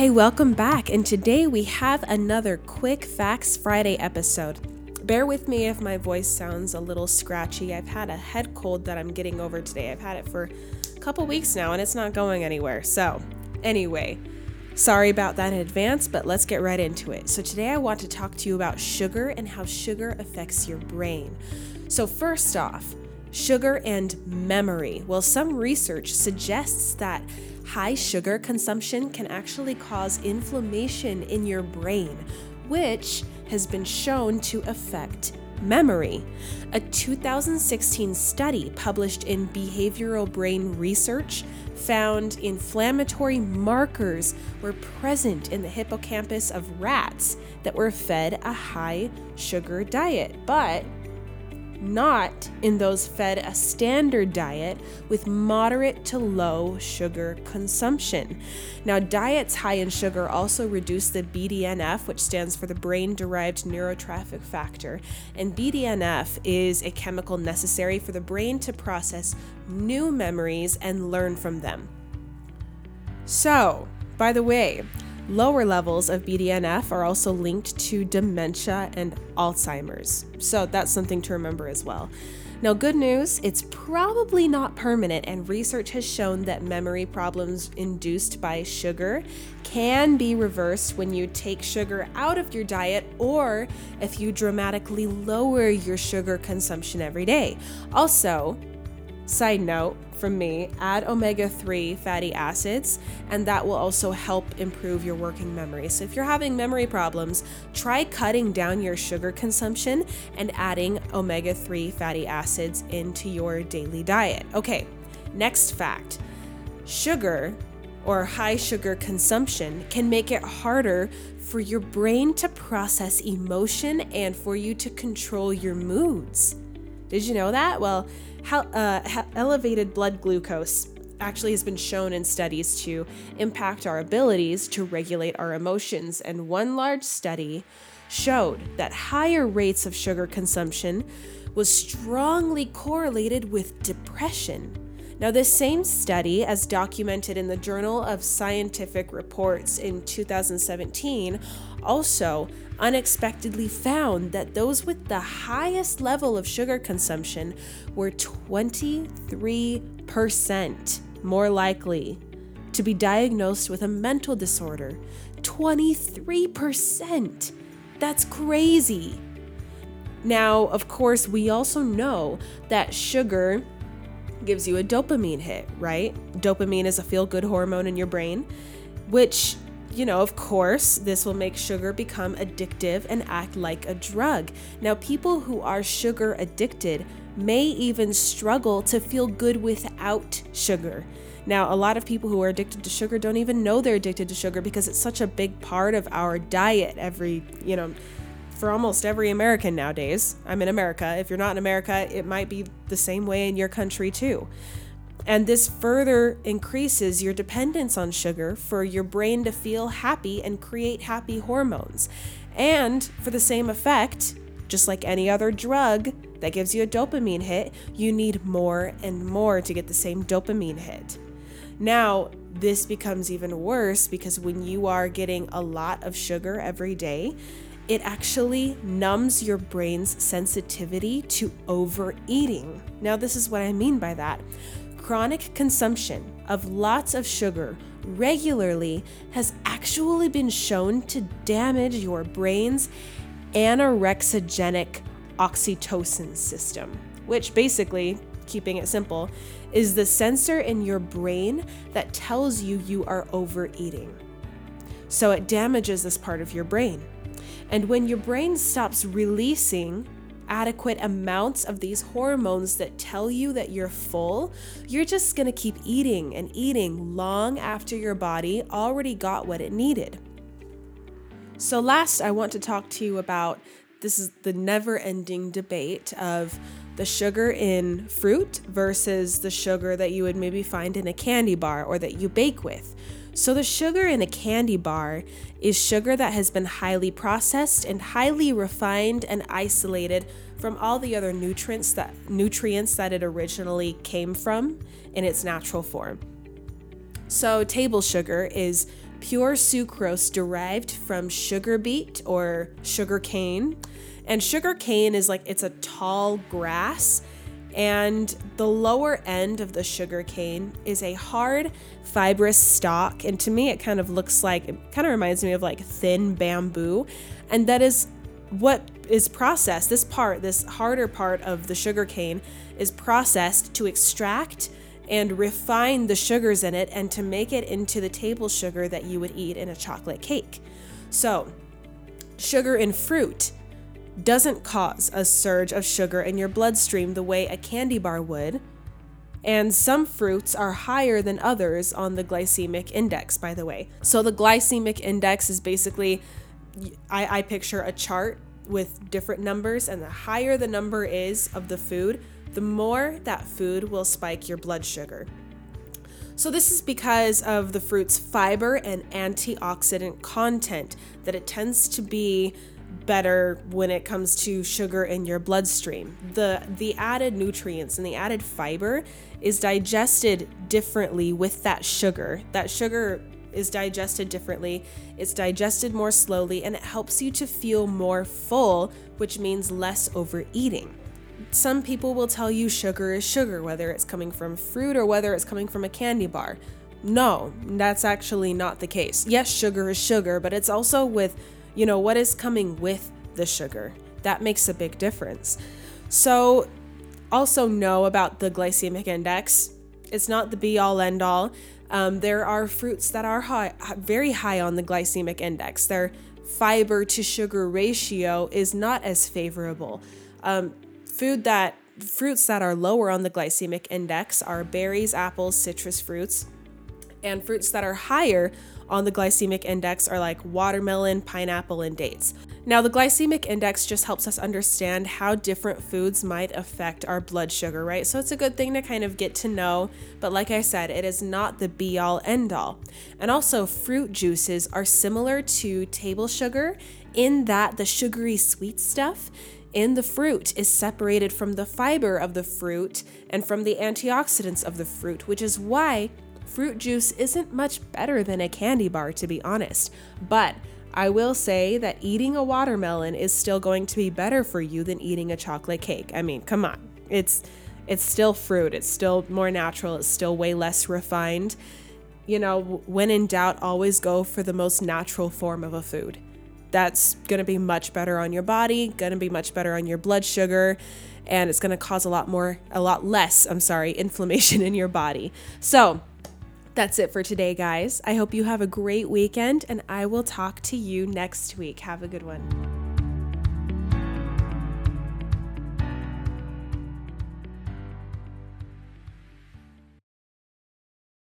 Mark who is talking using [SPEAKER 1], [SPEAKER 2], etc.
[SPEAKER 1] Hey, welcome back. And today we have another Quick Facts Friday episode. Bear with me if my voice sounds a little scratchy. I've had a head cold that I'm getting over today. I've had it for a couple weeks now and it's not going anywhere. So, anyway, sorry about that in advance, but let's get right into it. So, today I want to talk to you about sugar and how sugar affects your brain. So, first off, sugar and memory. Well, some research suggests that high sugar consumption can actually cause inflammation in your brain, which has been shown to affect memory. A 2016 study published in Behavioral Brain Research found inflammatory markers were present in the hippocampus of rats that were fed a high sugar diet. But not in those fed a standard diet with moderate to low sugar consumption. Now, diets high in sugar also reduce the BDNF, which stands for the brain derived neurotrophic factor. And BDNF is a chemical necessary for the brain to process new memories and learn from them. So, by the way, Lower levels of BDNF are also linked to dementia and Alzheimer's. So that's something to remember as well. Now, good news, it's probably not permanent, and research has shown that memory problems induced by sugar can be reversed when you take sugar out of your diet or if you dramatically lower your sugar consumption every day. Also, side note, from me, add omega 3 fatty acids, and that will also help improve your working memory. So, if you're having memory problems, try cutting down your sugar consumption and adding omega 3 fatty acids into your daily diet. Okay, next fact sugar or high sugar consumption can make it harder for your brain to process emotion and for you to control your moods. Did you know that? Well, uh, elevated blood glucose actually has been shown in studies to impact our abilities to regulate our emotions. And one large study showed that higher rates of sugar consumption was strongly correlated with depression. Now, this same study, as documented in the Journal of Scientific Reports in 2017, also unexpectedly found that those with the highest level of sugar consumption were 23% more likely to be diagnosed with a mental disorder. 23%! That's crazy! Now, of course, we also know that sugar gives you a dopamine hit, right? Dopamine is a feel good hormone in your brain, which, you know, of course, this will make sugar become addictive and act like a drug. Now, people who are sugar addicted may even struggle to feel good without sugar. Now, a lot of people who are addicted to sugar don't even know they're addicted to sugar because it's such a big part of our diet every, you know, for almost every American nowadays. I'm in America. If you're not in America, it might be the same way in your country too. And this further increases your dependence on sugar for your brain to feel happy and create happy hormones. And for the same effect, just like any other drug that gives you a dopamine hit, you need more and more to get the same dopamine hit. Now, this becomes even worse because when you are getting a lot of sugar every day, it actually numbs your brain's sensitivity to overeating. Now, this is what I mean by that. Chronic consumption of lots of sugar regularly has actually been shown to damage your brain's anorexigenic oxytocin system, which basically, keeping it simple, is the sensor in your brain that tells you you are overeating. So it damages this part of your brain. And when your brain stops releasing adequate amounts of these hormones that tell you that you're full, you're just gonna keep eating and eating long after your body already got what it needed. So, last, I want to talk to you about this is the never ending debate of the sugar in fruit versus the sugar that you would maybe find in a candy bar or that you bake with. So, the sugar in a candy bar is sugar that has been highly processed and highly refined and isolated from all the other nutrients that nutrients that it originally came from in its natural form. So, table sugar is pure sucrose derived from sugar beet or sugar cane. And sugar cane is like it's a tall grass and the lower end of the sugar cane is a hard fibrous stalk and to me it kind of looks like it kind of reminds me of like thin bamboo. And that is what is processed this part this harder part of the sugar cane is processed to extract and refine the sugars in it and to make it into the table sugar that you would eat in a chocolate cake. So sugar in fruit doesn't cause a surge of sugar in your bloodstream the way a candy bar would. And some fruits are higher than others on the glycemic index, by the way. So the glycemic index is basically, I, I picture a chart with different numbers, and the higher the number is of the food, the more that food will spike your blood sugar. So, this is because of the fruit's fiber and antioxidant content, that it tends to be better when it comes to sugar in your bloodstream. The the added nutrients and the added fiber is digested differently with that sugar. That sugar is digested differently. It's digested more slowly and it helps you to feel more full, which means less overeating. Some people will tell you sugar is sugar, whether it's coming from fruit or whether it's coming from a candy bar. No, that's actually not the case. Yes, sugar is sugar, but it's also with you know, what is coming with the sugar. That makes a big difference. So, also know about the glycemic index. It's not the be all end all. Um, there are fruits that are high, very high on the glycemic index. Their fiber to sugar ratio is not as favorable. Um, food that fruits that are lower on the glycemic index are berries, apples, citrus fruits, and fruits that are higher on the glycemic index are like watermelon, pineapple, and dates. Now, the glycemic index just helps us understand how different foods might affect our blood sugar, right? So it's a good thing to kind of get to know, but like I said, it is not the be all end all. And also, fruit juices are similar to table sugar in that the sugary sweet stuff in the fruit is separated from the fiber of the fruit and from the antioxidants of the fruit, which is why fruit juice isn't much better than a candy bar, to be honest. But I will say that eating a watermelon is still going to be better for you than eating a chocolate cake. I mean, come on. It's it's still fruit. It's still more natural. It's still way less refined. You know, when in doubt, always go for the most natural form of a food. That's going to be much better on your body, going to be much better on your blood sugar, and it's going to cause a lot more a lot less, I'm sorry, inflammation in your body. So, that's it for today, guys. I hope you have a great weekend, and I will talk to you next week. Have a good one.